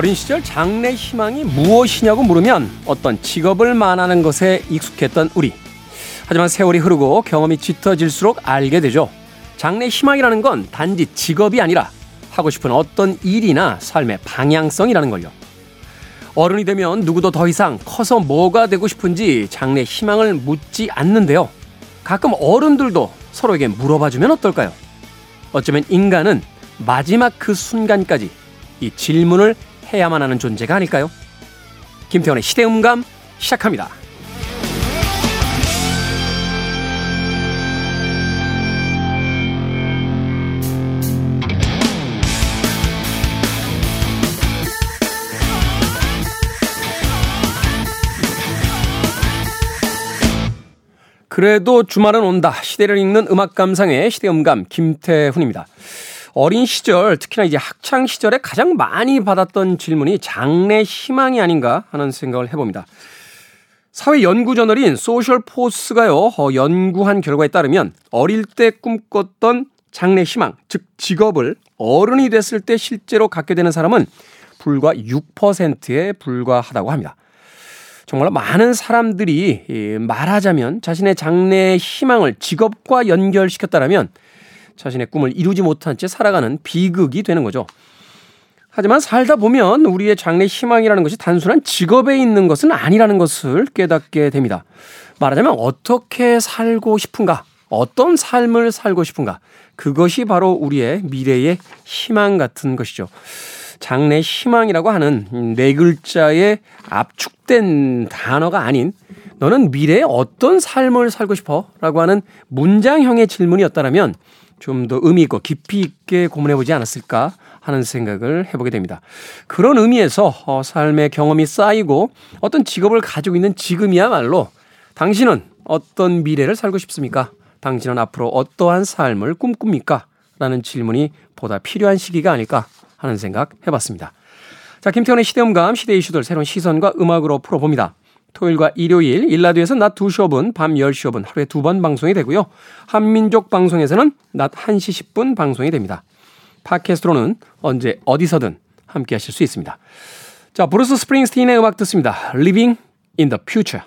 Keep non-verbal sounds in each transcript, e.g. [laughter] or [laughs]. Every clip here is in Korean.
어린 시절 장래 희망이 무엇이냐고 물으면 어떤 직업을 말하는 것에 익숙했던 우리. 하지만 세월이 흐르고 경험이 짙어질수록 알게 되죠. 장래 희망이라는 건 단지 직업이 아니라 하고 싶은 어떤 일이나 삶의 방향성이라는 걸요. 어른이 되면 누구도 더 이상 커서 뭐가 되고 싶은지 장래 희망을 묻지 않는데요. 가끔 어른들도 서로에게 물어봐주면 어떨까요? 어쩌면 인간은 마지막 그 순간까지 이 질문을 해야만 하는 존재가 아닐까요? 김태원의 시대음감 시작합니다. 그래도 주말은 온다. 시대를 읽는 음악 감상의 시대음감 김태훈입니다. 어린 시절, 특히나 이제 학창 시절에 가장 많이 받았던 질문이 장래 희망이 아닌가 하는 생각을 해봅니다. 사회 연구 저널인 소셜 포스가요, 어, 연구한 결과에 따르면 어릴 때 꿈꿨던 장래 희망, 즉 직업을 어른이 됐을 때 실제로 갖게 되는 사람은 불과 6%에 불과하다고 합니다. 정말 많은 사람들이 말하자면 자신의 장래 희망을 직업과 연결시켰다면 자신의 꿈을 이루지 못한 채 살아가는 비극이 되는 거죠. 하지만 살다 보면 우리의 장래 희망이라는 것이 단순한 직업에 있는 것은 아니라는 것을 깨닫게 됩니다. 말하자면 어떻게 살고 싶은가, 어떤 삶을 살고 싶은가, 그것이 바로 우리의 미래의 희망 같은 것이죠. 장래 희망이라고 하는 네 글자의 압축된 단어가 아닌 너는 미래에 어떤 삶을 살고 싶어? 라고 하는 문장형의 질문이었다면 좀 더 의미 있고 깊이 있게 고민해 보지 않았을까 하는 생각을 해보게 됩니다. 그런 의미에서 어, 삶의 경험이 쌓이고 어떤 직업을 가지고 있는 지금이야말로 당신은 어떤 미래를 살고 싶습니까? 당신은 앞으로 어떠한 삶을 꿈꿉니까? 라는 질문이 보다 필요한 시기가 아닐까 하는 생각 해봤습니다. 자, 김태원의 시대음감, 시대 이슈들 새로운 시선과 음악으로 풀어봅니다. 토요일과 일요일, 1라디오에서 낮 2시 5분, 밤 10시 5분 하루에 두 번 방송이 되고요. 한민족 방송에서는 낮 1시 10분 방송이 됩니다. 팟캐스트로는 언제 어디서든 함께 하실 수 있습니다. 자, 브루스 스프링스틴의 음악 듣습니다. Living in the Future.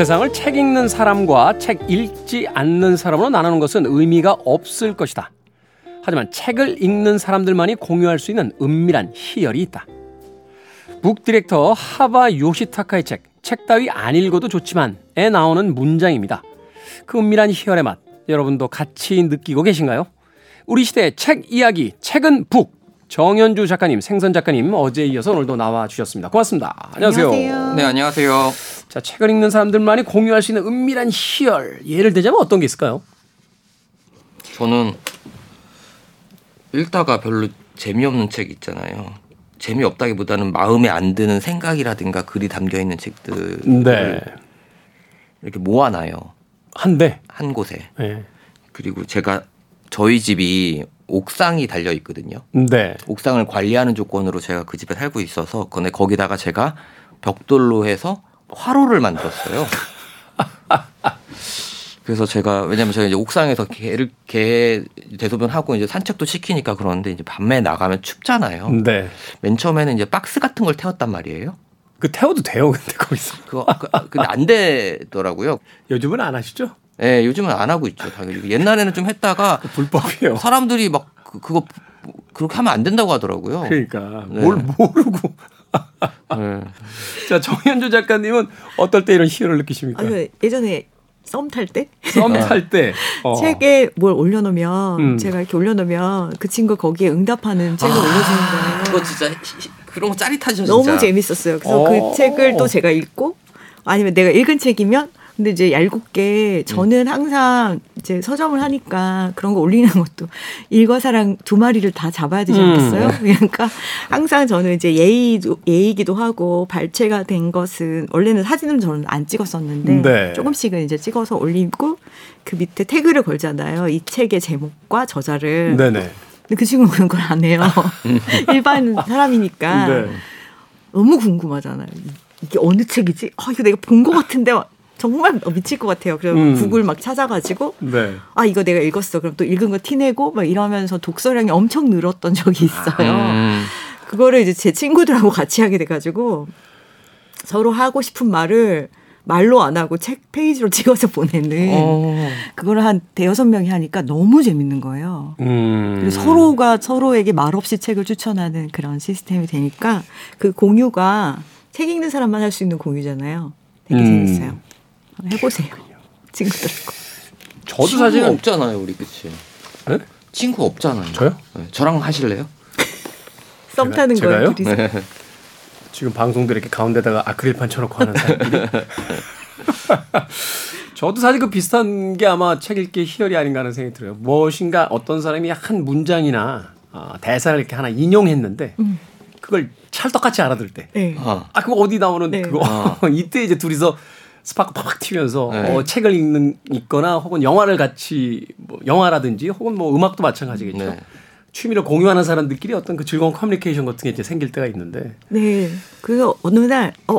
세상을 책 읽는 사람과 책 읽지 않는 사람으로 나누는 것은 의미가 없을 것이다. 하지만 책을 읽는 사람들만이 공유할 수 있는 은밀한 희열이 있다. 북 디렉터 하바 요시타카의 책, 책 따위 안 읽어도 좋지만에 나오는 문장입니다. 그 은밀한 희열의 맛, 여러분도 같이 느끼고 계신가요? 우리 시대의 책 이야기, 책은 북. 정현주 작가님, 생선 작가님 어제 이어서 오늘도 나와 주셨습니다. 고맙습니다. 안녕하세요. 안녕하세요. 네, 안녕하세요. 자, 책을 읽는 사람들만이 공유할 수 있는 은밀한 희열. 예를 들자면 어떤 게 있을까요? 저는 읽다가 별로 재미없는 책 있잖아요. 재미없다기보다는 마음에 안 드는 생각이라든가 글이 담겨 있는 책들 네. 이렇게 모아놔요. 한 대? 한 곳에. 네. 그리고 제가 저희 집이 옥상이 달려 있거든요. 네. 옥상을 관리하는 조건으로 제가 그 집에 살고 있어서 거기다가 제가 벽돌로 해서 화로를 만들었어요. 그래서 제가 왜냐면 제가 이제 옥상에서 개를 개 대소변 하고 이제 산책도 시키니까 그러는데 이제 밤에 나가면 춥잖아요. 네. 맨 처음에는 이제 박스 같은 걸 태웠단 말이에요. 그 태워도 돼요, 근데 거기서. 그거 그, 근데 안 되더라고요. 요즘은 안 하시죠? 예, 네, 요즘은 안 하고 있죠. 당연히. 옛날에는 좀 했다가 불법이에요. 사람들이 막 그, 그거 그렇게 하면 안 된다고 하더라고요. 그러니까 네. 뭘 모르고 네. 자 정현주 작가님은 어떨 때 이런 희열을 느끼십니까? 아, 예전에 썸 탈 때? 썸 탈 때? 어. 책에 뭘 올려놓으면 음. 제가 이렇게 올려놓으면 그 친구 거기에 응답하는 책을 아, 올려주는 거예요. 그거 진짜 그런 거 짜릿하죠. 진짜. 너무 재밌었어요. 그래서 그 어. 책을 또 제가 읽고 아니면 내가 읽은 책이면 근데 이제 얄궂게 저는 항상 이제 서점을 하니까 그런 거 올리는 것도 일과 사랑 두 마리를 다 잡아야 되지 않겠어요? 음. 그러니까 항상 저는 이제 예의 예의기도 하고 발췌가 된 것은 원래는 사진은 저는 안 찍었었는데 네. 조금씩은 이제 찍어서 올리고 그 밑에 태그를 걸잖아요. 이 책의 제목과 저자를. 네네. 근데 그 친구는 그걸 안 해요. [laughs] 일반 사람이니까 네. 너무 궁금하잖아요. 이게 어느 책이지? 아 이거 내가 본 것 같은데 정말 미칠 것 같아요. 그래서 음. 구글 막 찾아가지고 네. 아 이거 내가 읽었어. 그럼 또 읽은 거 티내고 막 이러면서 독서량이 엄청 늘었던 적이 있어요. 음. 그거를 이제 제 친구들하고 같이 하게 돼가지고 서로 하고 싶은 말을 말로 안 하고 책 페이지로 [laughs] 찍어서 보내는 어. 그거를 한 대여섯 명이 하니까 너무 재밌는 거예요. 음. 그래서 서로가 서로에게 말없이 책을 추천하는 그런 시스템이 되니까 그 공유가 책 읽는 사람만 할 수 있는 공유잖아요. 되게 음. 재밌어요. 해보세요. 친구들하고. 저도 사실 없잖아요, 우리 그치? 네? 친구 없잖아요. 저요? 네. 저랑 하실래요? [laughs] 썸 타는 거예요? 네. 지금 방송들 이렇게 가운데다가 아크릴판 쳐놓고 하는 사람들이. [laughs] 저도 사실 그 비슷한 게 아마 책 읽기 희열이 아닌가 하는 생각이 들어요. 무엇인가 어떤 사람이 한 문장이나 어, 대사를 이렇게 하나 인용했는데 음. 그걸 찰떡같이 알아들 때. 네. 아, 그거 어디 나오는 네. 그거. 아. [laughs] 이때 이제 둘이서 스파크 팍팍 튀면서 네. 어, 책을 읽는 있거나 혹은 영화를 같이 뭐 영화라든지 혹은 뭐 음악도 마찬가지겠죠. 네. 취미를 공유하는 사람들끼리 어떤 그 즐거운 커뮤니케이션 같은 게 이제 생길 때가 있는데. 네. 그래서 어느 날, 어,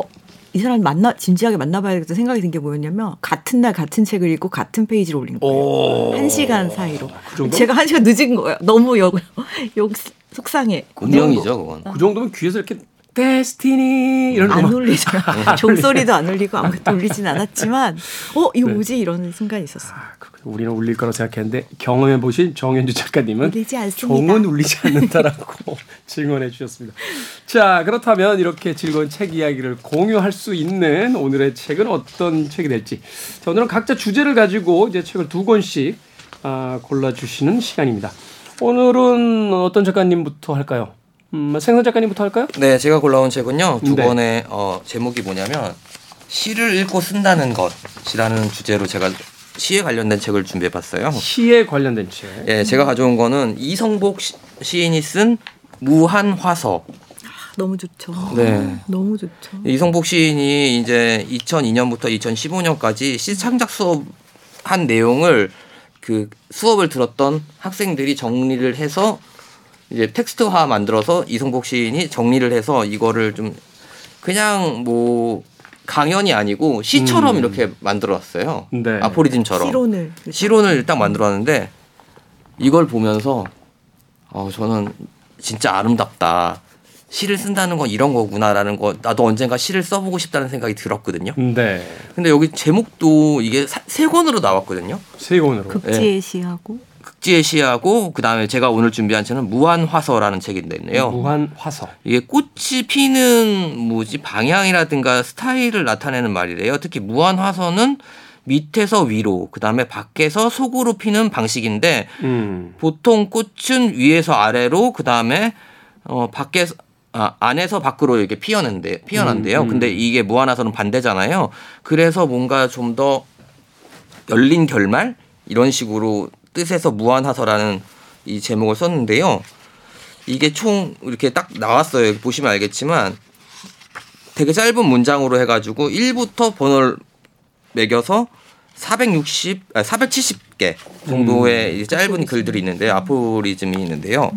이 사람 만나, 진지하게 만나봐야겠다 생각이 든 게 뭐였냐면, 같은 날 같은 책을 읽고 같은 페이지를 올린 거예요. 한 시간 사이로. 그 제가 한 시간 늦은 거예요. 너무 여, 여, [laughs] 속상해. 운명이죠, 그건. 그 정도면 귀에서 이렇게 데스티니 이런 안 울리잖아. [laughs] [laughs] 종소리도 안 울리고 아무것도 울리진 않았지만 어 이거 네. 뭐지 이런 순간이 있었어요. 아, 우리는 울릴 거라고 생각했는데 경험해 보신 정현주 작가님은 울리지 않습니다. 종은 울리지 않는다라고 [laughs] 증언해 주셨습니다. 자 그렇다면 이렇게 즐거운 책 이야기를 공유할 수 있는 오늘의 책은 어떤 책이 될지 자, 오늘은 각자 주제를 가지고 이제 책을 두 권씩 아, 골라 주시는 시간입니다. 오늘은 어떤 작가님부터 할까요? 음, 생선 작가님부터 할까요? 네, 제가 골라온 책은요. 두 네. 권의 어, 제목이 뭐냐면 시를 읽고 쓴다는 것이라는 주제로 제가 시에 관련된 책을 준비해 봤어요. 시에 관련된 책. 예, 제가 가져온 거는 이성복 시, 시인이 쓴 무한 화서. 아, 너무 좋죠. 네. 너무 좋죠. 이성복 시인이 이제 2002년부터 2015년까지 시 창작 수업 한 내용을 그 수업을 들었던 학생들이 정리를 해서 이제 텍스트화 만들어서 이성복 시인이 정리를 해서 이거를 좀 그냥 뭐 강연이 아니고 시처럼 음. 이렇게 만들어놨어요. 네. 아포리즘처럼 시론을 시론을 딱 만들어놨는데 이걸 보면서 어 저는 진짜 아름답다. 시를 쓴다는 건 이런 거구나라는 거 나도 언젠가 시를 써보고 싶다는 생각이 들었거든요. 네. 근데 여기 제목도 이게 세 권으로 나왔거든요. 세 권으로. 극지의 시하고 극지의 시하고 그다음에 제가 오늘 준비한 책은 무한화서라는 책인데 있네요. 무한화서. 이게 꽃이 피는 뭐지 방향이라든가 스타일을 나타내는 말이래요. 특히 무한화서는 밑에서 위로, 그 다음에 밖에서 속으로 피는 방식인데, 음. 보통 꽃은 위에서 아래로, 그 다음에, 어, 밖에서, 아, 안에서 밖으로 이렇게 피어난데, 피어난대요. 음, 음. 근데 이게 무한화서는 반대잖아요. 그래서 뭔가 좀 더 열린 결말? 이런 식으로 뜻에서 무한하서라는 이 제목을 썼는데요. 이게 총 이렇게 딱 나왔어요. 보시면 알겠지만 되게 짧은 문장으로 해가지고 1부터 번호를 매겨서 460, 아, 470개 정도의 음. 짧은 글들이 있는데 아포리즘이 있는데요.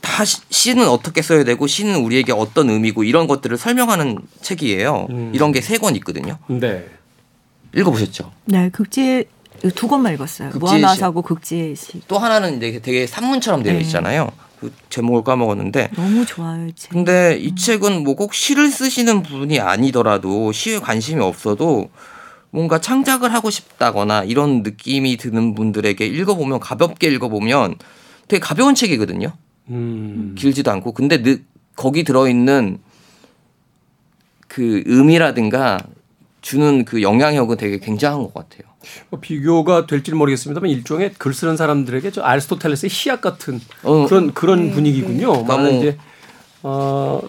다 시는 어떻게 써야 되고 시는 우리에게 어떤 의미고 이런 것들을 설명하는 책이에요. 음. 이런 게 세 권 있거든요. 네. 읽어보셨죠? 네, 극지 두 권만 읽었어요. 무한화사고 극지의 시. 또 하나는 되게, 되게 산문처럼 되어 네. 있잖아요. 네. 그 제목을 까먹었는데 너무 좋아요. 이 책. 근데 이 음. 책은 뭐 꼭 시를 쓰시는 분이 아니더라도 시에 관심이 없어도 뭔가 창작을 하고 싶다거나 이런 느낌이 드는 분들에게 읽어보면 가볍게 읽어보면 되게 가벼운 책이거든요. 음. 길지도 않고 근데 느, 거기 들어있는 그 의미라든가 주는 그 영향력은 되게 굉장한 것 같아요. 뭐 비교가 될지는 모르겠습니다만 일종의 글 쓰는 사람들에게 저 아리스토텔레스의 시약 같은 어. 그런 그런 네. 분위기군요. 네. 말하 이제 어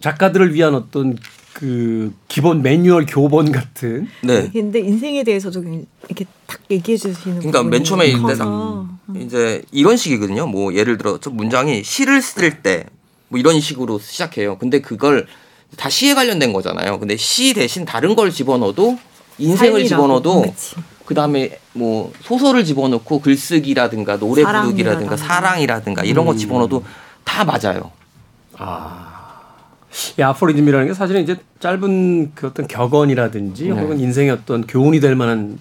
작가들을 위한 어떤 그 기본 매뉴얼 교본 같은. 네. 근데 인생에 대해서도 이렇게 딱 얘기해 주시는. 그러니까 맨 처음에 이제 이제 이런 식이거든요. 뭐 예를 들어 저 문장이 시를 쓸 때 뭐 이런 식으로 시작해요. 근데 그걸 다 시에 관련된 거잖아요. 근데 시 대신 다른 걸 집어넣어도 인생을 집어넣어도. 그 다음에 뭐 소설을 집어넣고 글쓰기라든가 노래 부르기라든가 사랑이라든가 이런 거 음. 집어넣어도 다 맞아요. 아. 이 아포리즘이라는 게 사실은 이제 짧은 그 어떤 격언이라든지 네. 혹은 인생의 어떤 교훈이 될 만한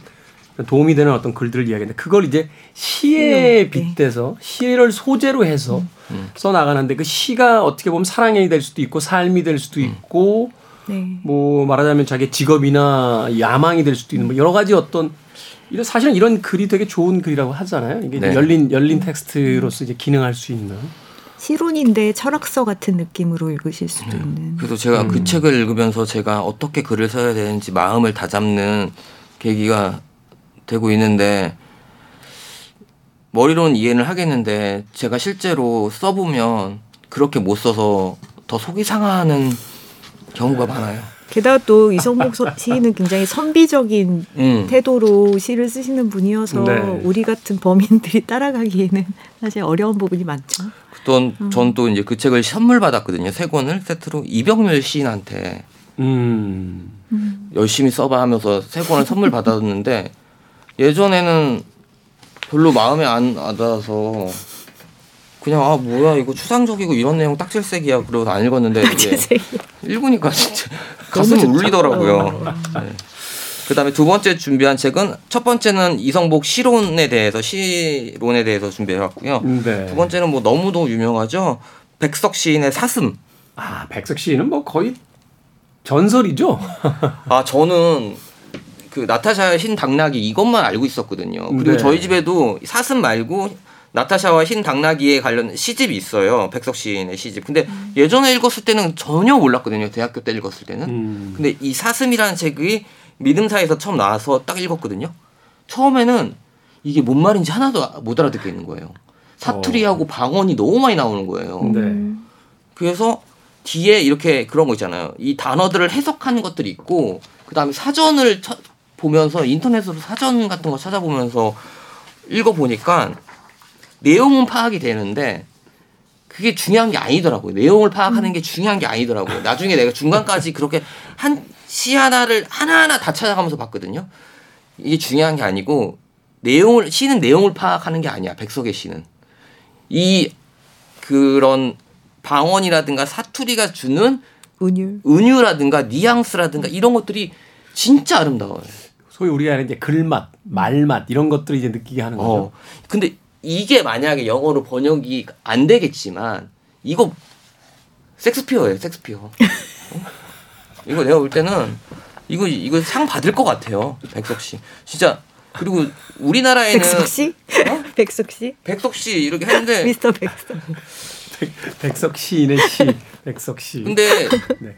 도움이 되는 어떤 글들을 이야기하는데 그걸 이제 시에 음, 네. 빗대서 시를 소재로 해서 음. 음. 써 나가는데 그 시가 어떻게 보면 사랑이 될 수도 있고 삶이 될 수도 음. 있고 네. 뭐 말하자면 자기 직업이나 야망이 될 수도 있는 뭐 여러 가지 어떤 이런 사실은 이런 글이 되게 좋은 글이라고 하잖아요. 이게 네. 열린 열린 텍스트로서 이제 기능할 수 있는 시론인데 철학서 같은 느낌으로 읽으실 수도 네. 있는. 그래서 제가 그 음. 그 책을 읽으면서 제가 어떻게 글을 써야 되는지 마음을 다잡는 계기가 되고 있는데 머리로는 이해를 하겠는데 제가 실제로 써보면 그렇게 못 써서 더 속이 상하는 경우가 많아요. 게다가 또 이성복 시인은 굉장히 선비적인 음. 태도로 시를 쓰시는 분이어서 네. 우리 같은 범인들이 따라가기에는 사실 어려운 부분이 많죠. 또 전또 음. 이제 그 책을 선물 받았거든요. 세 권을 세트로 이병렬 시인한테 음. 열심히 써봐 하면서 세 권을 선물 받았는데 예전에는 별로 마음에 안 와닿아서 그냥 아 뭐야 이거 추상적이고 이런 내용 딱질색이야 그러고 안 읽었는데 읽으니까 진짜 [laughs] 가슴 울리더라고요. 네. 그다음에 두 번째 준비한 책은 첫 번째는 이성복 시론에 대해서 시론에 대해서 준비해 왔고요. 네. 두 번째는 뭐 너무도 유명하죠. 백석 시인의 사슴. 아 백석 시인은 뭐 거의 전설이죠. [laughs] 아 저는 그 나타샤 흰 당나귀 이것만 알고 있었거든요. 그리고 네. 저희 집에도 사슴 말고 나타샤와 흰 당나귀에 관련 시집이 있어요. 백석 시인의 시집. 근데 음. 예전에 읽었을 때는 전혀 몰랐거든요. 대학교 때 읽었을 때는. 음. 근데 이 사슴이라는 책이 믿음사에서 처음 나와서 딱 읽었거든요. 처음에는 이게 뭔 말인지 하나도 못 알아듣겠는 거예요. 사투리하고 어. 방언이 너무 많이 나오는 거예요. 네. 그래서 뒤에 이렇게 그런 거 있잖아요. 이 단어들을 해석하는 것들이 있고 그 다음에 사전을 보면서 인터넷으로 사전 같은 거 찾아보면서 읽어보니까 내용은 파악이 되는데 그게 중요한 게 아니더라고요. 내용을 파악하는 게 중요한 게 아니더라고요. 나중에 내가 중간까지 그렇게 한 시 하나를 하나하나 다 찾아가면서 봤거든요. 이게 중요한 게 아니고 내용을 시는 내용을 파악하는 게 아니야. 백석의 시는 이 그런 방언이라든가 사투리가 주는 은유 은유라든가 뉘앙스라든가 이런 것들이 진짜 아름다워요. 소위 우리가 이제 글맛, 말맛 이런 것들을 이제 느끼게 하는 거죠. 어. 근데 이게 만약에 영어로 번역이 안 되겠지만 이거 섹스피어예요, 섹스피어. 어? 이거 내가 볼 때는 이거 이거 상 받을 것 같아요, 백석 씨. 진짜 그리고 우리나라에는 백석 씨, 어? 백석 씨, 백석 씨 이렇게 했는데 [laughs] 미스터 백석. [laughs] 백, 석 시인의 시, 백석 씨. 근데 네.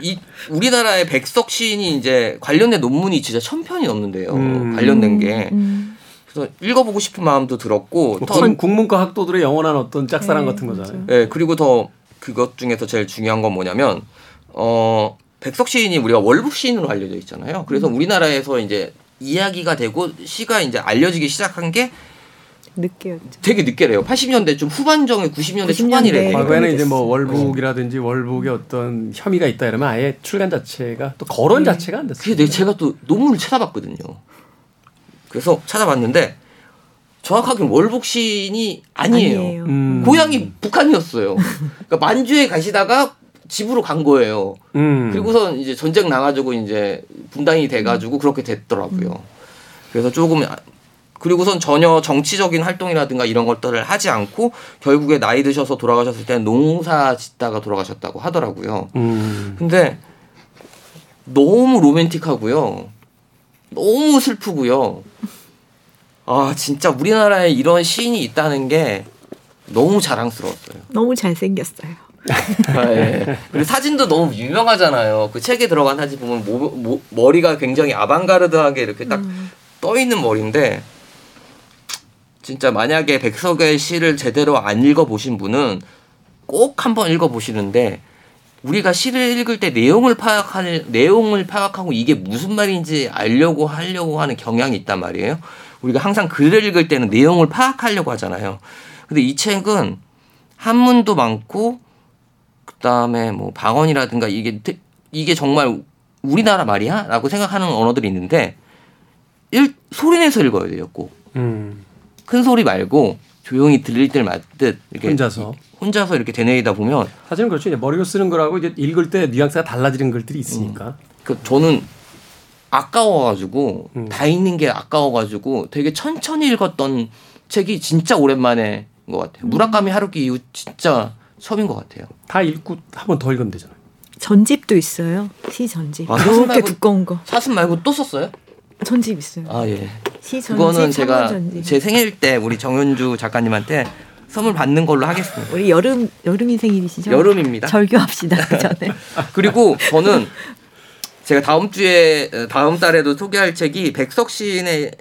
이 우리나라의 백석 시인이 이제 관련된 논문이 진짜 천 편이 넘는데요. 음. 관련된 게. 음. 그래서 읽어보고 싶은 마음도 들었고. 뭐 국문과 학도들의 영원한 어떤 짝사랑 네, 같은 거잖아요. 네, 그리고 더 그것 중에서 제일 중요한 건 뭐냐면 어 백석 시인이 우리가 월북 시인으로 알려져 있잖아요. 그래서 음. 우리나라에서 이제 이야기가 되고 시가 이제 알려지기 시작한 게 늦게였죠. 되게 늦게래요. 80년대 좀 후반정에 90년대, 90년대 초반이래. 과거에는 이제 뭐 월북이라든지 월북에 어떤 혐의가 있다 이러면 아예 출간 자체가 또 거론 네. 자체가 안 됐어요. 그게 제가 또 논문을 찾아봤거든요. 그래서 찾아봤는데 정확하게는 월북 시인이 아니에요. 아니에요. 음. 고향이 북한이었어요. 그러니까 만주에 가시다가 집으로 간 거예요. 음. 그리고서 이제 전쟁 나가지고 이제 분당이 돼가지고 그렇게 됐더라고요. 그래서 조금 그리고선 전혀 정치적인 활동이라든가 이런 것들을 하지 않고 결국에 나이 드셔서 돌아가셨을 때는 농사 짓다가 돌아가셨다고 하더라고요. 음. 근데 너무 로맨틱하고요. 너무 슬프고요. 아, 진짜 우리나라에 이런 시인이 있다는 게 너무 자랑스러웠어요. 너무 잘생겼어요. 아, 예. 그리고 사진도 너무 유명하잖아요. 그 책에 들어간 사진 보면 모, 모, 머리가 굉장히 아방가르드하게 이렇게 딱떠 음. 있는 머리인데 진짜 만약에 백석의 시를 제대로 안 읽어보신 분은 꼭 한번 읽어보시는데 우리가 시를 읽을 때 내용을 파악할 내용을 파악하고 이게 무슨 말인지 알려고 하려고 하는 경향이 있단 말이에요. 우리가 항상 글을 읽을 때는 내용을 파악하려고 하잖아요. 근데 이 책은 한문도 많고 그다음에 뭐 방언이라든가 이게 이게 정말 우리나라 말이야라고 생각하는 언어들이 있는데 일, 소리 내서 읽어야 돼요, 꼭. 음. 큰 소리 말고 조용히 들릴 때 맞듯 이렇게 혼자서 혼자서 이렇게 되뇌이다 보면 사실은 그렇죠. 이제 머리로 쓰는 거라고 이제 읽을 때 뉘앙스가 달라지는 글들이 있으니까. 음. 그 저는 아까워가지고 음. 다 읽는 게 아까워가지고 되게 천천히 읽었던 책이 진짜 오랜만에 것 같아요. 음. 무라카미 하루키 이후 진짜 처음인 것 같아요. 다 읽고 한 번 더 읽으면 되잖아요. 전집도 있어요. 시 전집. 아, 이렇게 두꺼운 거. 사슴 말고 또 썼어요? 전집 있어요. 아 예. 시 전집. 그거는 제가 전집. 제 생일 때 우리 정현주 작가님한테 선물 받는 걸로 하겠습니다. 우리 여름 여름이 생일이시죠? 여름입니다. 절교합시다 그 [laughs] 전에. 그리고 저는 제가 다음 주에 다음 달에도 소개할 책이 백석 시인의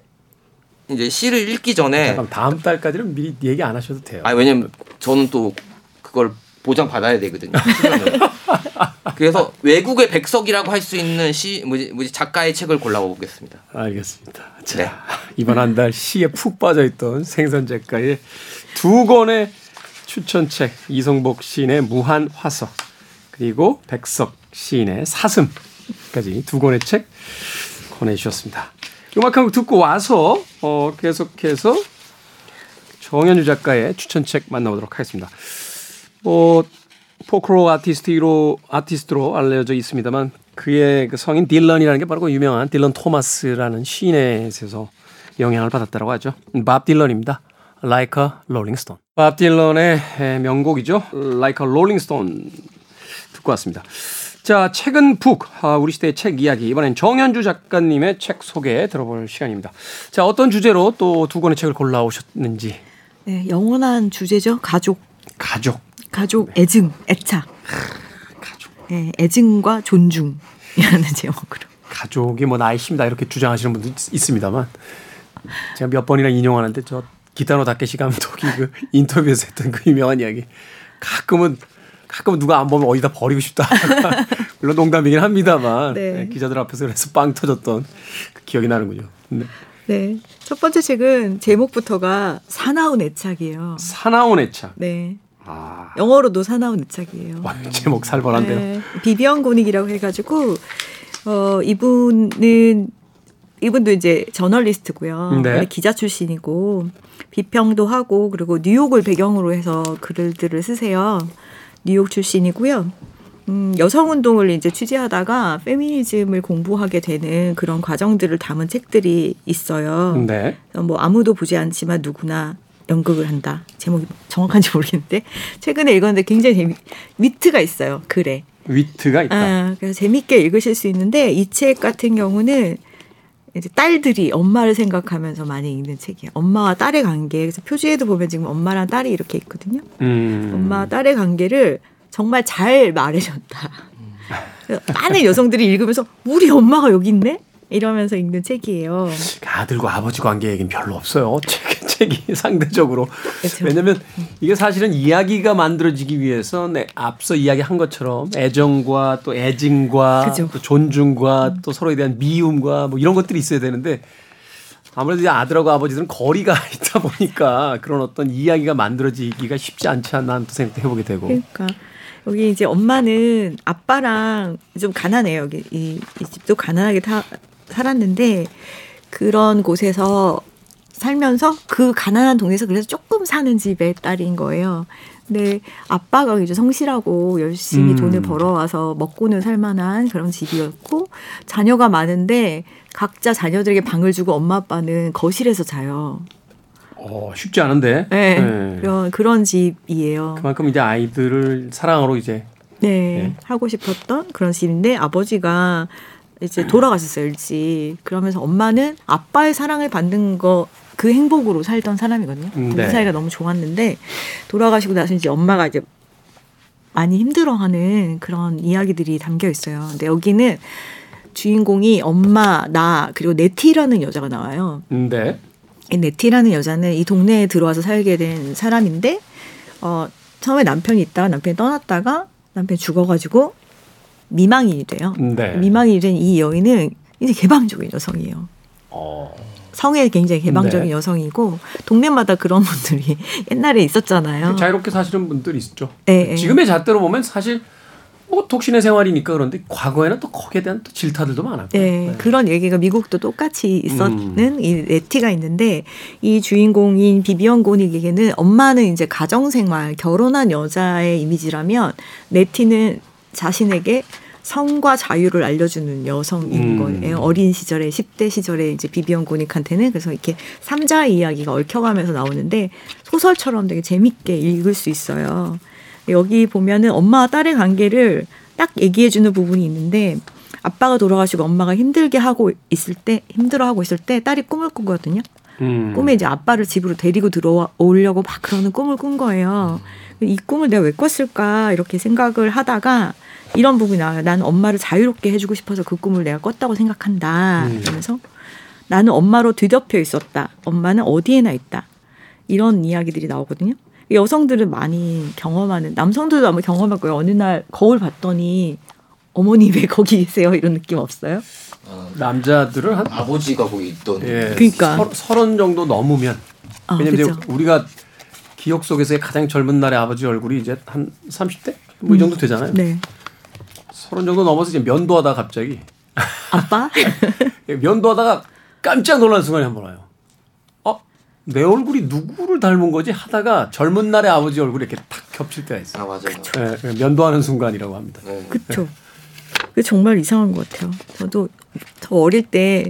이제 시를 읽기 전에 잠깐 다음 달까지는 미리 얘기 안 하셔도 돼요. 아 왜냐면 저는 또 그걸 보장 받아야 되거든요. 그래서 외국의 백석이라고 할 수 있는 시 뭐지, 뭐지 작가의 책을 골라보겠습니다. 알겠습니다. 자 네. 이번 한 달 시에 푹 빠져있던 생선 작가의 두 권의 추천책 이성복 시인의 무한 화석 그리고 백석 시인의 사슴까지 두 권의 책 권해주셨습니다. 음악 한 곡 듣고 와서 어, 계속해서 정현주 작가의 추천책 만나보도록 하겠습니다. 뭐 포크로 아티스트로 아티스트로 알려져 있습니다만 그의 그 성인 딜런이라는 게 바로 그 유명한 딜런 토마스라는 시인에서 영향을 받았다고 하죠. 밥 딜런입니다. Like a Rolling Stone. 밥 딜런의 명곡이죠. Like a Rolling Stone 듣고 왔습니다. 자, 책은 북, 아, 우리 시대의 책 이야기. 이번엔 정현주 작가님의 책 소개 들어볼 시간입니다. 자, 어떤 주제로 또 두 권의 책을 골라오셨는지. 네, 영원한 주제죠. 가족. 가족. 가족, 네. 애증, 애착. 가족. 네, 애증과 존중이라는 [laughs] 제목으로. 가족이 뭐 나의 힘이다 이렇게 주장하시는 분도 있습니다만 제가 몇 번이나 인용하는데 저 기타노 다케시 감독이 그 [laughs] 인터뷰에서 했던 그 유명한 이야기 가끔은 가끔 누가 안 보면 어디다 버리고 싶다. [laughs] 물론 농담이긴 합니다만 네. 네, 기자들 앞에서 그래서 빵 터졌던 그 기억이 나는군요. 네. 네. 첫 번째 책은 제목부터가 사나운 애착이에요. 사나운 애착. 네. 아. 영어로도 사나운 애착이에요. 와, 제목 살벌한데요. 네. 비비언 고닉이라고 해가지고 어 이분은 이분도 이제 저널리스트고요. 네. 기자 출신이고 비평도 하고 그리고 뉴욕을 배경으로 해서 글들을 쓰세요. 뉴욕 출신이고요. 음, 여성 운동을 이제 취재하다가 페미니즘을 공부하게 되는 그런 과정들을 담은 책들이 있어요. 네. 뭐 아무도 보지 않지만 누구나 연극을 한다. 제목이 정확한지 모르겠는데 최근에 읽었는데 굉장히 재미 위트가 있어요. 글에. 위트가 있다. 아, 그래서 재밌게 읽으실 수 있는데 이 책 같은 경우는 이제 딸들이 엄마를 생각하면서 많이 읽는 책이에요. 엄마와 딸의 관계. 그래서 표지에도 보면 지금 엄마랑 딸이 이렇게 있거든요. 음. 엄마 딸의 관계를 정말 잘 말해줬다. 많은 여성들이 읽으면서 우리 엄마가 여기 있네? 이러면서 읽는 책이에요. 아들과 아버지 관계 얘기는 별로 없어요. [laughs] 책, 책이 상대적으로. 그렇죠. 왜냐면 이게 사실은 이야기가 만들어지기 위해서 네, 앞서 이야기한 것처럼 애정과 또 애증과 그렇죠. 또 존중과 또 서로에 대한 미움과 뭐 이런 것들이 있어야 되는데 아무래도 아들하고 아버지들은 거리가 [laughs] 있다 보니까 그런 어떤 이야기가 만들어지기가 쉽지 않지 않나 하는 생각도 해보게 되고. 그러니까. 여기 이제 엄마는 아빠랑 좀 가난해요. 여기 이, 이 집도 가난하게 타, 살았는데 그런 곳에서 살면서 그 가난한 동네에서 그래서 조금 사는 집의 딸인 거예요. 근데 아빠가 이제 성실하고 열심히 음. 돈을 벌어와서 먹고는 살만한 그런 집이었고 자녀가 많은데 각자 자녀들에게 방을 주고 엄마 아빠는 거실에서 자요. 어, 쉽지 않은데. 네, 네. 그런 그런 집이에요. 그만큼 이제 아이들을 사랑으로 이제 네, 네. 하고 싶었던 그런 집인데 아버지가 이제 돌아가셨어요 일찍. 그러면서 엄마는 아빠의 사랑을 받는 거 그 행복으로 살던 사람이거든요. 음, 네. 사이가 너무 좋았는데 돌아가시고 나서 이제 엄마가 이제 많이 힘들어하는 그런 이야기들이 담겨 있어요. 근데 여기는 주인공이 엄마, 나 그리고 네티라는 여자가 나와요. 네. 이 네티라는 여자는 이 동네에 들어와서 살게 된 사람인데 어 처음에 남편이 있다가 남편이 떠났다가 남편이 죽어가지고 미망인이 돼요. 네. 미망인이 된 이 여인은 이제 개방적인 여성이에요. 어. 성에 굉장히 개방적인 네. 여성이고 동네마다 그런 분들이 [laughs] 옛날에 있었잖아요. 자유롭게 사시는 분들이 있죠. 네, 지금의 잣대로 보면 사실 뭐 독신의 생활이니까 그런데 과거에는 또 거기에 대한 또 질타들도 많았고. 네, 네, 그런 얘기가 미국도 똑같이 있었는 음. 이 네티가 있는데 이 주인공인 비비언 고닉에게는 엄마는 이제 가정 생활 결혼한 여자의 이미지라면 네티는 자신에게 성과 자유를 알려주는 여성인 음. 거예요. 어린 시절에 10대 시절에 이제 비비언 고닉한테는 그래서 이렇게 삼자 이야기가 얽혀가면서 나오는데 소설처럼 되게 재밌게 읽을 수 있어요. 여기 보면은 엄마와 딸의 관계를 딱 얘기해주는 부분이 있는데 아빠가 돌아가시고 엄마가 힘들게 하고 있을 때 힘들어하고 있을 때 딸이 꿈을 꾸거든요. 음. 꿈에 이제 아빠를 집으로 데리고 들어오려고 막 그러는 꿈을 꾼 거예요. 이 꿈을 내가 왜 꿨을까 이렇게 생각을 하다가 이런 부분이 나와요. 나는 엄마를 자유롭게 해주고 싶어서 그 꿈을 내가 꿨다고 생각한다. 음. 그러면서 나는 엄마로 뒤덮여 있었다. 엄마는 어디에나 있다. 이런 이야기들이 나오거든요. 여성들은 많이 경험하는 남성들도 아마 경험할 거예요. 어느 날 거울 봤더니 어머니 왜 거기 계세요? 이런 느낌 없어요? 어, 남자들은 한 아버지가 거기 있던. 예, 그러니까 서른 정도 넘으면 아, 왜냐면 우리가 기억 속에서의 가장 젊은 날의 아버지 얼굴이 이제 한 30대 뭐이 정도 음. 되잖아요. 네. 서른 정도 넘어서 이제 면도하다 갑자기 아빠 [laughs] 면도하다가 깜짝 놀란 순간이 한 번 와요. 어? 내 얼굴이 누구를 닮은 거지 하다가 젊은 날의 아버지 얼굴이 이렇게 탁 겹칠 때가 있어요. 아 맞아요. 네, 면도하는 순간이라고 합니다. 네. 그렇죠. 그 정말 이상한 것 같아요. 저도 저 어릴 때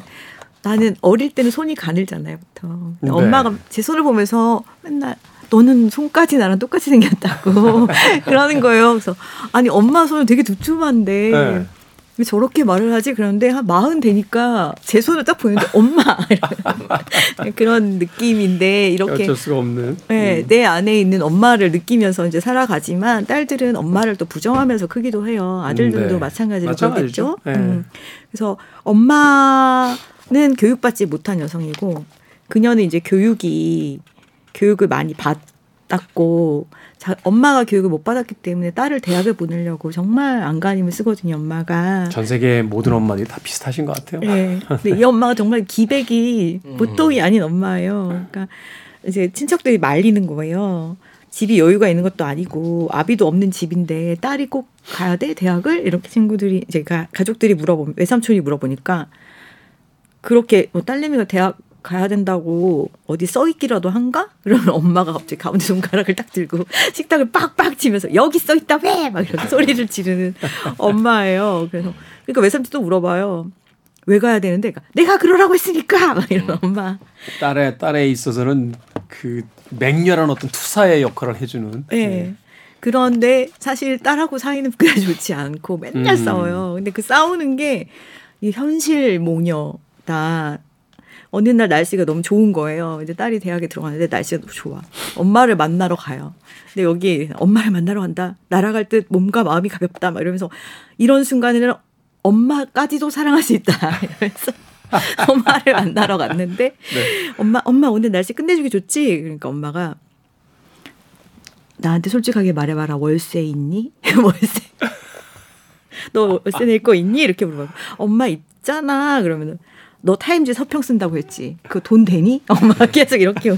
나는 어릴 때는 손이 가늘잖아요, 부터. 네. 엄마가 제 손을 보면서 맨날 너는 손까지 나랑 똑같이 생겼다고 [laughs] 그러는 거예요. 그래서 아니 엄마 손은 되게 두툼한데 네. 왜 저렇게 말을 하지? 그런데 한 마흔 되니까 제 손을 딱 보는데 엄마 [laughs] 그런 느낌인데 이렇게 어쩔 수가 없는. 네, 음. 내 안에 있는 엄마를 느끼면서 이제 살아가지만 딸들은 엄마를 또 부정하면서 크기도 해요. 아들들도 네. 마찬가지로 그러겠죠. 네. 음. 그래서 엄마는 교육받지 못한 여성이고 그녀는 이제 교육이 교육을 많이 받 았고 자, 엄마가 교육을 못 받았기 때문에 딸을 대학을 보내려고 정말 안간힘을 쓰거든요, 엄마가. 전 세계 모든 엄마들이 다 비슷하신 것 같아요. 네. 근데 이 엄마가 정말 기백이 음. 보통이 아닌 엄마예요. 그러니까 이제 친척들이 말리는 거예요. 집이 여유가 있는 것도 아니고 아비도 없는 집인데 딸이 꼭 가야 돼 대학을 이렇게 친구들이 이제 가족들이 물어보면 외삼촌이 물어보니까 그렇게 뭐 딸내미가 대학 가야 된다고 어디 써 있기라도 한가? 그러면 엄마가 갑자기 가운데 손가락을 딱 들고 [laughs] 식탁을 빡빡 치면서 여기 써 있다 왜? 막 이렇게 [laughs] 소리를 지르는 엄마예요. 그래서 그러니까 외삼촌 또 물어봐요. 왜 가야 되는데 그러니까 내가 그러라고 했으니까 막 이런 음. 엄마. 딸에 딸에 있어서는 그 맹렬한 어떤 투사의 역할을 해주는. 네. 네. 그런데 사실 딸하고 사이는 그다지 좋지 않고 맨날 음. 싸워요. 근데 그 싸우는 게 이 현실 모녀다. 어느 날 날씨가 너무 좋은 거예요. 이제 딸이 대학에 들어가는데 날씨가 너무 좋아. 엄마를 만나러 가요. 근데 여기 엄마를 만나러 간다. 날아갈 듯 몸과 마음이 가볍다. 막 이러면서 이런 순간에는 엄마까지도 사랑할 수 있다. [laughs] 이러면서 [laughs] 엄마를 만나러 갔는데 네. 엄마 엄마 오늘 날씨 끝내주기 좋지? 그러니까 엄마가 나한테 솔직하게 말해봐라 월세 있니? [laughs] 월세 너 월세 낼 거 있니? 이렇게 물어봐. 엄마 있잖아. 그러면은 너 타임즈 서평 쓴다고 했지. 그 돈 되니? [laughs] 엄마 계속 이렇게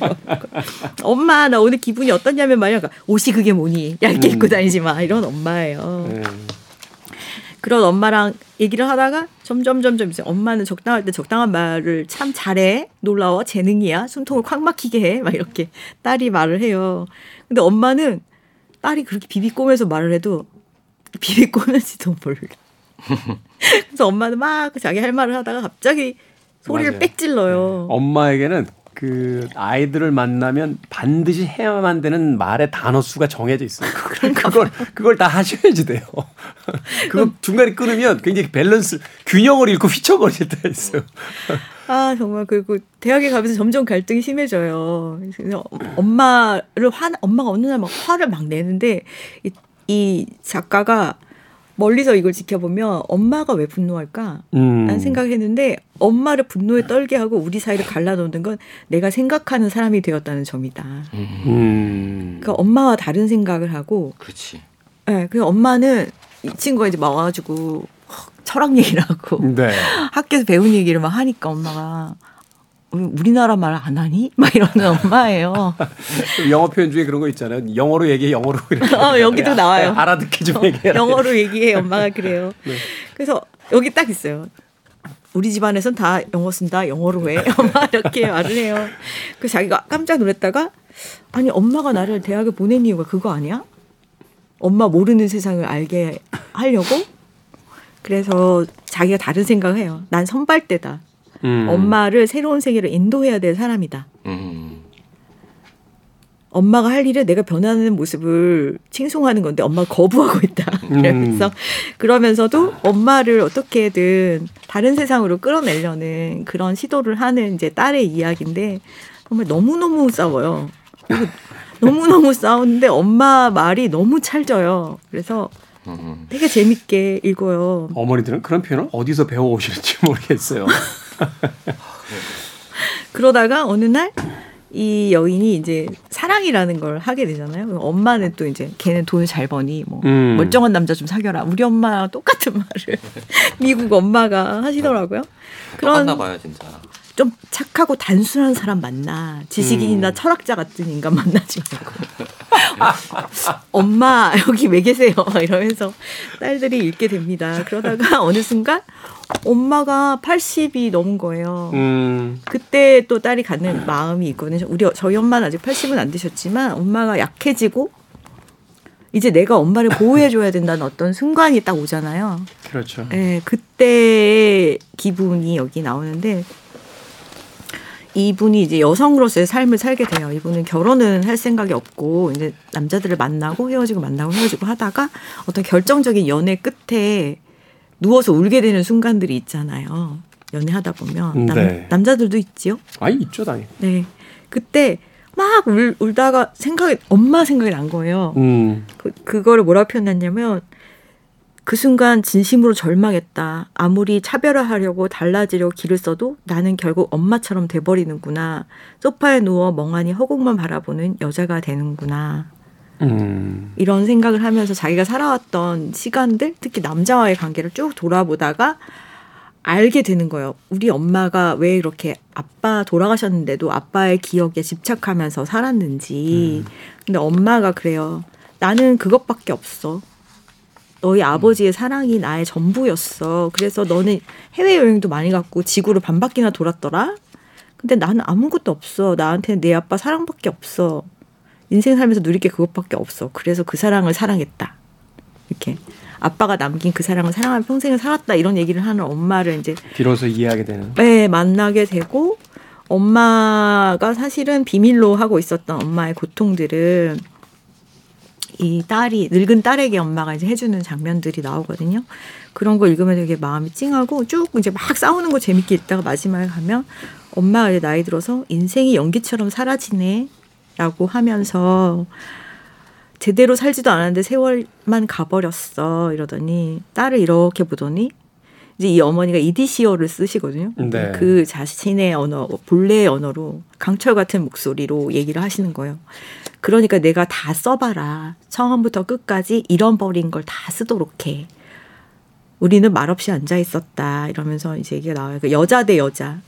엄마 나 오늘 기분이 어떠냐면 말이야. 옷이 그게 뭐니? 얇게 음. 입고 다니지 마. 이런 엄마예요. 음. 그런 엄마랑 얘기를 하다가 점점 점점 이제 엄마는 적당할 때 적당한 말을 참 잘해. 놀라워. 재능이야. 숨통을 콱 막히게 해. 막 이렇게 딸이 말을 해요. 근데 엄마는 딸이 그렇게 비비꼬면서 말을 해도 비비꼬는지도 몰라. [laughs] 그래서 엄마는 막 자기 할 말을 하다가 갑자기 소리를 맞아요. 빽 질러요. 네. 엄마에게는 그 아이들을 만나면 반드시 해야만 되는 말의 단어 수가 정해져 있어요. [laughs] 그걸 그걸 다 하셔야지 돼요. [laughs] 그거 중간에 끊으면 굉장히 밸런스 균형을 잃고 휘청거릴 때가 있어요. 아 정말 그리고 대학에 가면서 점점 갈등이 심해져요. 그래서 엄마를 화 엄마가 어느 날 막 화를 막 내는데 이, 이 작가가 멀리서 이걸 지켜보면 엄마가 왜 분노할까? 음. 라는 생각을 했는데 엄마를 분노에 떨게 하고 우리 사이를 갈라놓는 건 내가 생각하는 사람이 되었다는 점이다. 음. 그러니까 엄마와 다른 생각을 하고. 그렇지. 네, 그 엄마는 이 친구가 이제 막 와가지고 철학 얘기를 하고 네. [laughs] 학교에서 배운 얘기를 막 하니까 엄마가 우리나라 말 안 하니? [laughs] 막 이러는 엄마예요. 영어 표현 중에 그런 거 있잖아요. 영어로 얘기해, 영어로. 어, 여기도 나와요. 알아듣게 좀 얘기해. 영어로 얘기해, 엄마가 그래요. [laughs] 네. 그래서 여기 딱 있어요. 우리 집안에선 다 영어 쓴다, 영어로 해. [laughs] 엄마 이렇게 말을 해요. 그래서 자기가 깜짝 놀랐다가 아니 엄마가 나를 대학에 보낸 이유가 그거 아니야? 엄마 모르는 세상을 알게 하려고? 그래서 자기가 다른 생각을 해요. 난 선발대다. 음. 엄마를 새로운 세계로 인도해야 될 사람이다. 음. 엄마가 할 일을 내가 변하는 모습을 칭송하는 건데 엄마가 거부하고 있다. 그래서 음. 그러면서도 엄마를 어떻게든 다른 세상으로 끌어내려는 그런 시도를 하는 이제 딸의 이야기인데 정말 너무너무 싸워요. 너무너무 싸우는데 엄마 말이 너무 찰져요. 그래서 되게 재밌게 읽어요. 어머니들은 그런 표현을 어디서 배워오시는지 모르겠어요. [laughs] [laughs] 그러다가 어느 날 이 여인이 이제 사랑이라는 걸 하게 되잖아요. 엄마는 또 이제 걔는 돈을 잘 버니 뭐 음. 멀쩡한 남자 좀 사겨라. 우리 엄마랑 똑같은 말을 [laughs] 미국 엄마가 하시더라고요. 그런 봐요 진짜. 좀 착하고 단순한 사람 만나 지식인이나 음. 철학자 같은 인간 만나지 말고 [laughs] 엄마 여기 왜 계세요 이러면서 딸들이 읽게 됩니다 그러다가 어느 순간 엄마가 80이 넘은 거예요 음. 그때 또 딸이 갖는 마음이 있거든요 우리 저희 엄마는 아직 80은 안 되셨지만 엄마가 약해지고 이제 내가 엄마를 보호해줘야 된다는 어떤 순간이 딱 오잖아요. 그렇죠. 네, 그때의 기분이 여기 나오는데 이분이 이제 여성으로서의 삶을 살게 돼요. 이분은 결혼은 할 생각이 없고 이제 남자들을 만나고 헤어지고 만나고 헤어지고 하다가 어떤 결정적인 연애 끝에 누워서 울게 되는 순간들이 있잖아요. 연애하다 보면 남, 네. 남자들도 있지요. 아 있죠 당연히. 네, 그때 막 울, 울다가 생각이 엄마 생각이 난 거예요. 음. 그 그거를 뭐라 표현했냐면 그 순간 진심으로 절망했다. 아무리 차별화하려고 달라지려고 길을 써도 나는 결국 엄마처럼 돼버리는구나. 소파에 누워 멍하니 허공만 바라보는 여자가 되는구나. 음. 이런 생각을 하면서 자기가 살아왔던 시간들, 특히 남자와의 관계를 쭉 돌아보다가 알게 되는 거예요. 우리 엄마가 왜 이렇게 아빠 돌아가셨는데도 아빠의 기억에 집착하면서 살았는지. 음. 근데 엄마가 그래요. 나는 그것밖에 없어. 너희 아버지의 사랑이 나의 전부였어. 그래서 너는 해외여행도 많이 갔고 지구를 반 바퀴나 돌았더라. 근데 나는 아무것도 없어. 나한테는 내 아빠 사랑밖에 없어. 인생 살면서 누릴 게 그것밖에 없어. 그래서 그 사랑을 사랑했다. 이렇게 아빠가 남긴 그 사랑을 사랑하며 평생을 살았다 이런 얘기를 하는 엄마를 이제 비로소 이해하게 되는. 네, 만나게 되고 엄마가 사실은 비밀로 하고 있었던 엄마의 고통들을 이 딸이 늙은 딸에게 엄마가 이제 해주는 장면들이 나오거든요. 그런 거 읽으면 되게 마음이 찡하고 쭉 이제 막 싸우는 거 재밌게 읽다가 마지막에 가면 엄마가 이제 나이 들어서 인생이 연기처럼 사라지네라고 하면서 제대로 살지도 않았는데 세월만 가버렸어 이러더니 딸을 이렇게 보더니 이제 이 어머니가 이디시어를 쓰시거든요. 네. 그 자신의 언어, 본래의 언어로 강철 같은 목소리로 얘기를 하시는 거예요. 그러니까 내가 다 써봐라. 처음부터 끝까지 잃어버린 걸 다 쓰도록 해. 우리는 말없이 앉아 있었다. 이러면서 이제 얘기가 나와요. 그 여자 대 여자.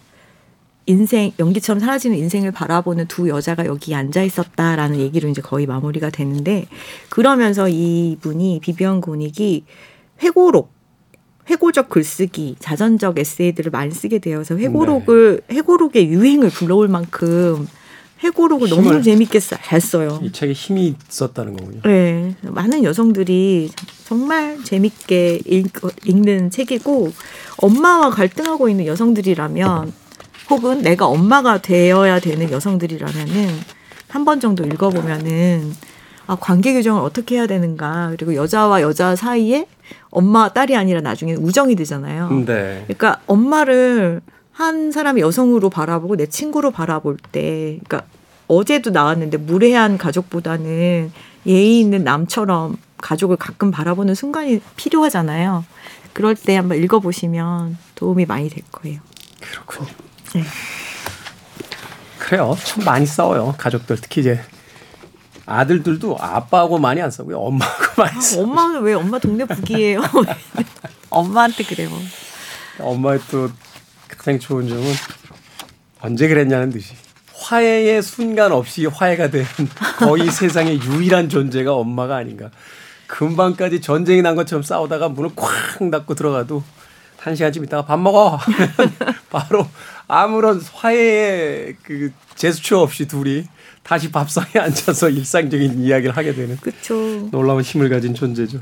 인생, 연기처럼 사라지는 인생을 바라보는 두 여자가 여기 앉아 있었다라는 얘기로 이제 거의 마무리가 되는데, 그러면서 이분이, 비비언 고닉이 회고록, 회고적 글쓰기, 자전적 에세이들을 많이 쓰게 되어서 회고록을, 네. 회고록의 유행을 불러올 만큼 해고록을 너무 재밌게 잘 써요. 이 책에 힘이 있었다는 거군요. 네. 많은 여성들이 정말 재밌게 읽, 읽는 책이고 엄마와 갈등하고 있는 여성들이라면 혹은 내가 엄마가 되어야 되는 여성들이라면은 한 번 정도 읽어보면은 아, 관계 규정을 어떻게 해야 되는가 그리고 여자와 여자 사이에 엄마 딸이 아니라 나중에 우정이 되잖아요. 네. 그러니까 엄마를 한 사람이 여성으로 바라보고 내 친구로 바라볼 때, 그러니까 어제도 나왔는데 무례한 가족보다는 예의 있는 남처럼 가족을 가끔 바라보는 순간이 필요하잖아요. 그럴 때 한번 읽어보시면 도움이 많이 될 거예요. 그렇군요. 네. 그래요. 참 많이 싸워요. 가족들 특히 이제 아들들도 아빠하고 많이 안 싸고요. 엄마하고 많이 싸워. 아, 엄마는 왜 엄마 동네 북이에요? [laughs] 엄마한테 그래요. 엄마의 또 가장 좋은 점은 언제 그랬냐는 듯이 화해의 순간 없이 화해가 된 거의 [laughs] 세상의 유일한 존재가 엄마가 아닌가. 금방까지 전쟁이 난 것처럼 싸우다가 문을 쾅 닫고 들어가도 한 시간쯤 있다가 밥 먹어 [laughs] 바로 아무런 화해의 그 제스처 없이 둘이 다시 밥상에 [laughs] 앉아서 일상적인 이야기를 하게 되는 그쵸. 놀라운 힘을 가진 존재죠.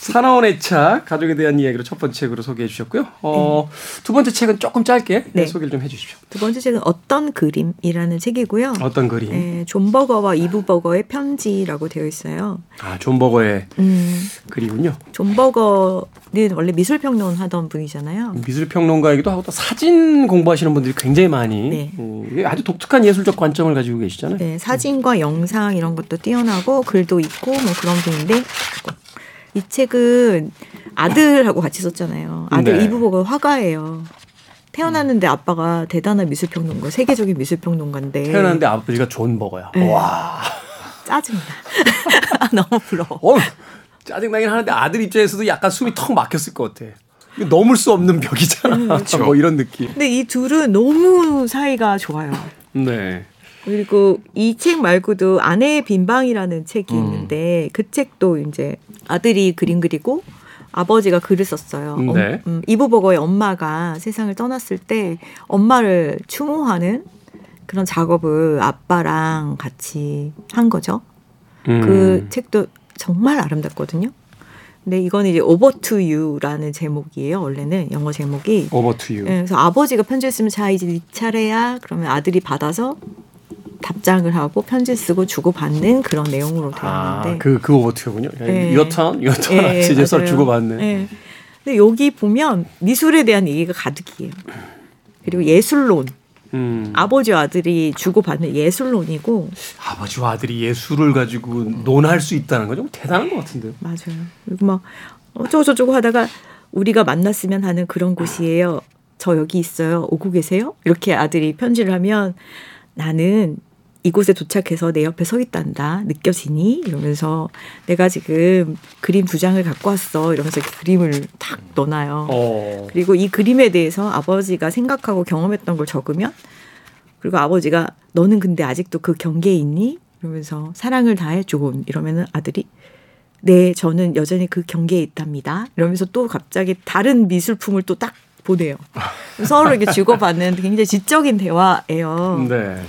사나운의 차 가족에 대한 이야기로 첫 번째 책으로 소개해 주셨고요. 어, 네. 두 번째 책은 조금 짧게 네. 소개를 좀 해주십시오. 두 번째 책은 어떤 그림이라는 책이고요. 어떤 그림? 네, 존 버거와 이브 버거의 편지라고 되어 있어요. 아, 존 버거의 음, 글이군요. 존 버거는 원래 미술 평론 하던 분이잖아요. 미술 평론가이기도 하고 또 사진 공부하시는 분들이 굉장히 많이 네. 음, 아주 독특한 예술적 관점을 가지고 계시잖아요. 네, 사진과 영상 이런 것도 뛰어나고 글도 있고 뭐 그런 분인데 이 책은 아들하고 같이 썼잖아요. 아들 네. 이브 버거가 화가예요. 태어났는데 아빠가 대단한 미술평론가, 세계적인 미술평론가인데. 태어났는데 아버지가 존 버거야. 네. 와. 짜증나. [laughs] 너무 부러워. 어, 짜증나긴 하는데 아들 입장에서도 약간 숨이 턱 막혔을 것 같아. 넘을 수 없는 벽이잖아. 음, 그렇죠. [laughs] 뭐 이런 느낌. 근데 이 둘은 너무 사이가 좋아요. 네. 그리고 이 책 말고도 아내의 빈방이라는 책이 음. 있는데 그 책도 이제 아들이 그림 그리고 아버지가 글을 썼어요. 네. 음, 이브버거의 엄마가 세상을 떠났을 때 엄마를 추모하는 그런 작업을 아빠랑 같이 한 거죠. 음. 그 책도 정말 아름답거든요. 근데 이거는 이제 Over to You라는 제목이에요. 원래는 영어 제목이 Over to You. 그래서 아버지가 편지를 쓰면 자 이제 네 차례야. 그러면 아들이 받아서 답장을 하고 편지 쓰고 주고 받는 그런 내용으로 되어 아, 있는데 그 그거 어떻게 군요. 네. 이어턴 이어턴 네, 이제 서 주고 받는. 네. 근데 여기 보면 미술에 대한 얘기가 가득이에요. 그리고 예술론. 음. 아버지와 아들이 주고받는 예술론이고 아버지와 아들이 예술을 가지고 논할 수 있다는 건 좀 대단한 것 같은데요. 맞아요. 그리고 막 어쩌고 저쩌고 하다가 우리가 만났으면 하는 그런 곳이에요. 저 여기 있어요. 오고 계세요? 이렇게 아들이 편지를 하면 나는 이곳에 도착해서 내 옆에 서 있단다. 느껴지니? 이러면서 내가 지금 그림 두 장을 갖고 왔어. 이러면서 그림을 탁 넣어놔요. 어. 그리고 이 그림에 대해서 아버지가 생각하고 경험했던 걸 적으면 그리고 아버지가 너는 근데 아직도 그 경계에 있니? 이러면서 사랑을 다해 조금 이러면은 아들이 네, 저는 여전히 그 경계에 있답니다. 이러면서 또 갑자기 다른 미술품을 또 딱 보내요. 서로 이렇게 주고받는 굉장히 지적인 대화예요. 네.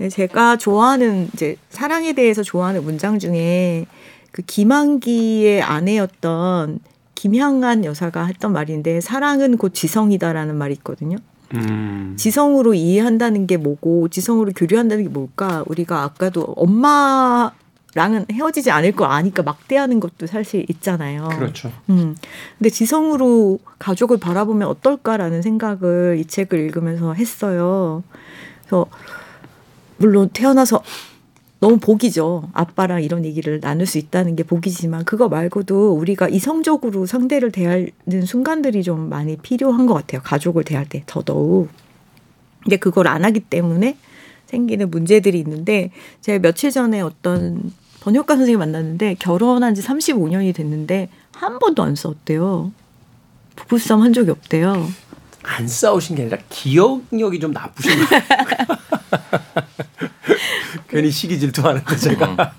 네, 제가 좋아하는 이제 사랑에 대해서 좋아하는 문장 중에 그 김한기의 아내였던 김향한 여사가 했던 말인데 사랑은 곧 지성이다라는 말이 있거든요. 음. 지성으로 이해한다는 게 뭐고 지성으로 교류한다는 게 뭘까? 우리가 아까도 엄마랑은 헤어지지 않을 걸 아니까 막대하는 것도 사실 있잖아요. 그렇죠. 음. 근데 지성으로 가족을 바라보면 어떨까라는 생각을 이 책을 읽으면서 했어요. 그래서 물론 태어나서 너무 복이죠. 아빠랑 이런 얘기를 나눌 수 있다는 게 복이지만 그거 말고도 우리가 이성적으로 상대를 대하는 순간들이 좀 많이 필요한 것 같아요. 가족을 대할 때 더더욱. 근데 그걸 안 하기 때문에 생기는 문제들이 있는데 제가 며칠 전에 어떤 번역가 선생님 만났는데 결혼한 지 35년이 됐는데 한 번도 안 싸웠대요. 부부싸움 한 적이 없대요. 안 싸우신 게 아니라 기억력이 좀 나쁘신 거예요. [laughs] 괜히 시기 질투하는데 제가.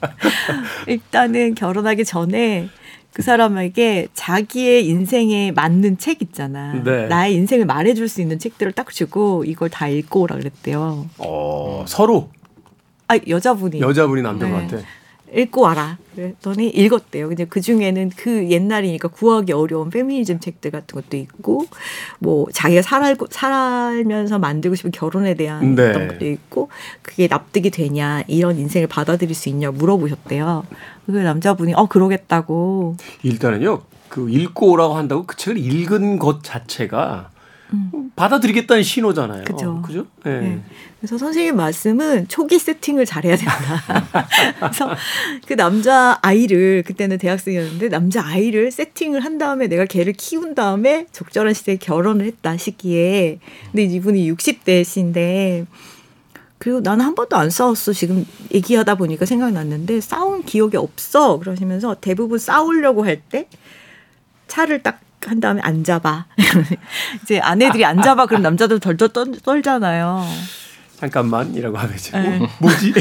일단은 결혼하기 전에 그 사람에게 자기의 인생에 맞는 책 있잖아. 네. 나의 인생을 말해줄 수 있는 책들을 딱 주고 이걸 다 읽고 오라 그랬대요. 어, 서로? 아, 여자분이. 여자분이 남편한테. 네. 읽고 와라. 그랬더니 읽었대요. 근데 그 중에는 그 옛날이니까 구하기 어려운 페미니즘 책들 같은 것도 있고, 뭐 자기가 살고 살면서 만들고 싶은 결혼에 대한 네. 어떤 것도 있고, 그게 납득이 되냐, 이런 인생을 받아들일 수 있냐 물어보셨대요. 그 남자분이 어 그러겠다고. 일단은요, 그 읽고 오라고 한다고 그 책을 읽은 것 자체가 음. 받아들이겠다는 신호잖아요. 그죠. 그죠? 네. 네. 그래서 선생님 말씀은 초기 세팅을 잘해야 된다. [laughs] 그래서 그 남자 아이를 그때는 대학생이었는데 남자 아이를 세팅을 한 다음에 내가 걔를 키운 다음에 적절한 시대에 결혼을 했다 시기에 근데 이분이 60대신데 그리고 나는 한 번도 안 싸웠어. 지금 얘기하다 보니까 생각났는데 싸운 기억이 없어. 그러시면서 대부분 싸우려고 할 때 차를 딱 한 다음에 앉아봐. [laughs] 이제 아내들이 앉아봐 그럼 남자들 덜덜 떨, 떨잖아요. 잠깐만이라고 하면서 네. 어, 뭐지?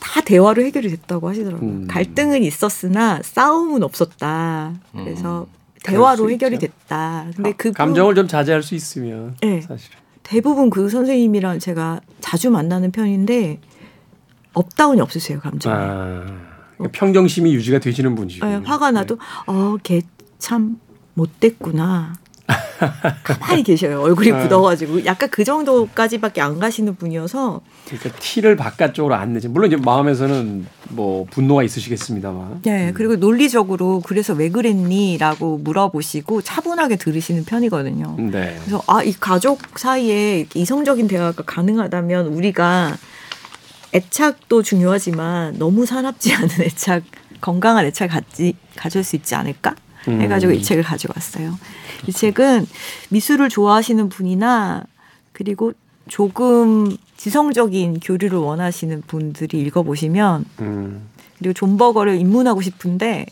다 대화로 해결이 됐다고 하시더라고요. 음. 갈등은 있었으나 싸움은 없었다. 그래서 음. 대화로 해결이 됐다. 근데 그 감정을 좀 자제할 수 있으면 네. 사실 대부분 그 선생님이랑 제가 자주 만나는 편인데 up down이 없으세요 감정. 아, 그러니까 평정심이 유지가 되시는 분이죠. 네, 화가 나도 네. 어걔 참 못됐구나. [laughs] 가만히 계셔요. 얼굴이 아. 굳어가지고 약간 그 정도까지밖에 안 가시는 분이어서. 그러니까 티를 바깥쪽으로 안 내지. 물론 이제 마음에서는 뭐 분노가 있으시겠습니다만. 네, 음. 그리고 논리적으로 그래서 왜 그랬니라고 물어보시고 차분하게 들으시는 편이거든요. 네. 그래서 아 이 가족 사이에 이성적인 대화가 가능하다면 우리가 애착도 중요하지만 너무 사납지 않은 [laughs] 애착, 건강한 애착 갖지 가질 수 있지 않을까? 해가지고 음. 이 책을 가지고 왔어요. 이 책은 미술을 좋아하시는 분이나 그리고 조금 지성적인 교류를 원하시는 분들이 읽어보시면 음. 그리고 존 버거를 입문하고 싶은데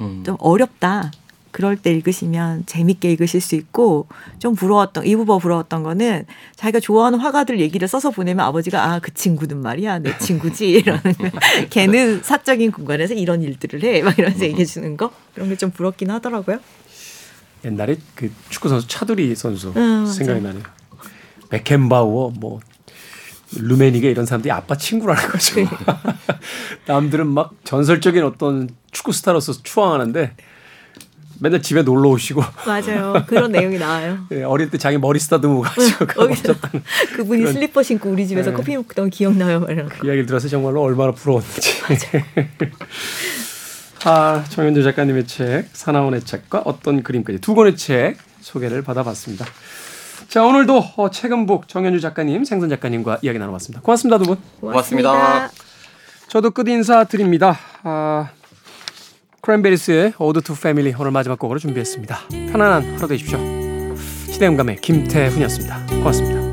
음. 좀 어렵다. 그럴 때 읽으시면 재밌게 읽으실 수 있고 좀 부러웠던 이 부분 부러웠던 거는 자기가 좋아하는 화가들 얘기를 써서 보내면 아버지가 아 그 친구는 말이야 내 친구지 [laughs] 이러는 걔는 사적인 공간에서 이런 일들을 해 막 이러면서 얘기해 주는 거 그런 게 좀 부럽긴 하더라고요. 옛날에 그 축구 선수 차두리 선수 음, 생각이 나네요. 베켄바우어 뭐 루메니게 이런 사람들이 아빠 친구라는 [laughs] 거죠. 네. 남들은 막 전설적인 어떤 축구 스타로서 추앙하는데 맨날 집에 놀러 오시고 맞아요 그런 내용이 나와요. 네, [laughs] 어릴 때 자기 머리 쓰다듬고 가지고 가보셨다는 [laughs] 그분이 그런, 슬리퍼 신고 우리 집에서 네. 커피 먹던 기억나요. 그 이야기를 들어서 정말로 얼마나 부러웠는지. [laughs] 아, 정현주 작가님의 책, 사나운의 책과 어떤 그림까지 두 권의 책 소개를 받아봤습니다. 자, 오늘도 어, 책은북 정현주 작가님, 생선 작가님과 이야기 나눠봤습니다. 고맙습니다, 두 분. 고맙습니다. 고맙습니다. 저도 끝 인사 드립니다. 아, 크랜베리스의 Ode to Family 오늘 마지막 곡으로 준비했습니다. 편안한 하루 되십시오. 시대음감의 김태훈이었습니다. 고맙습니다.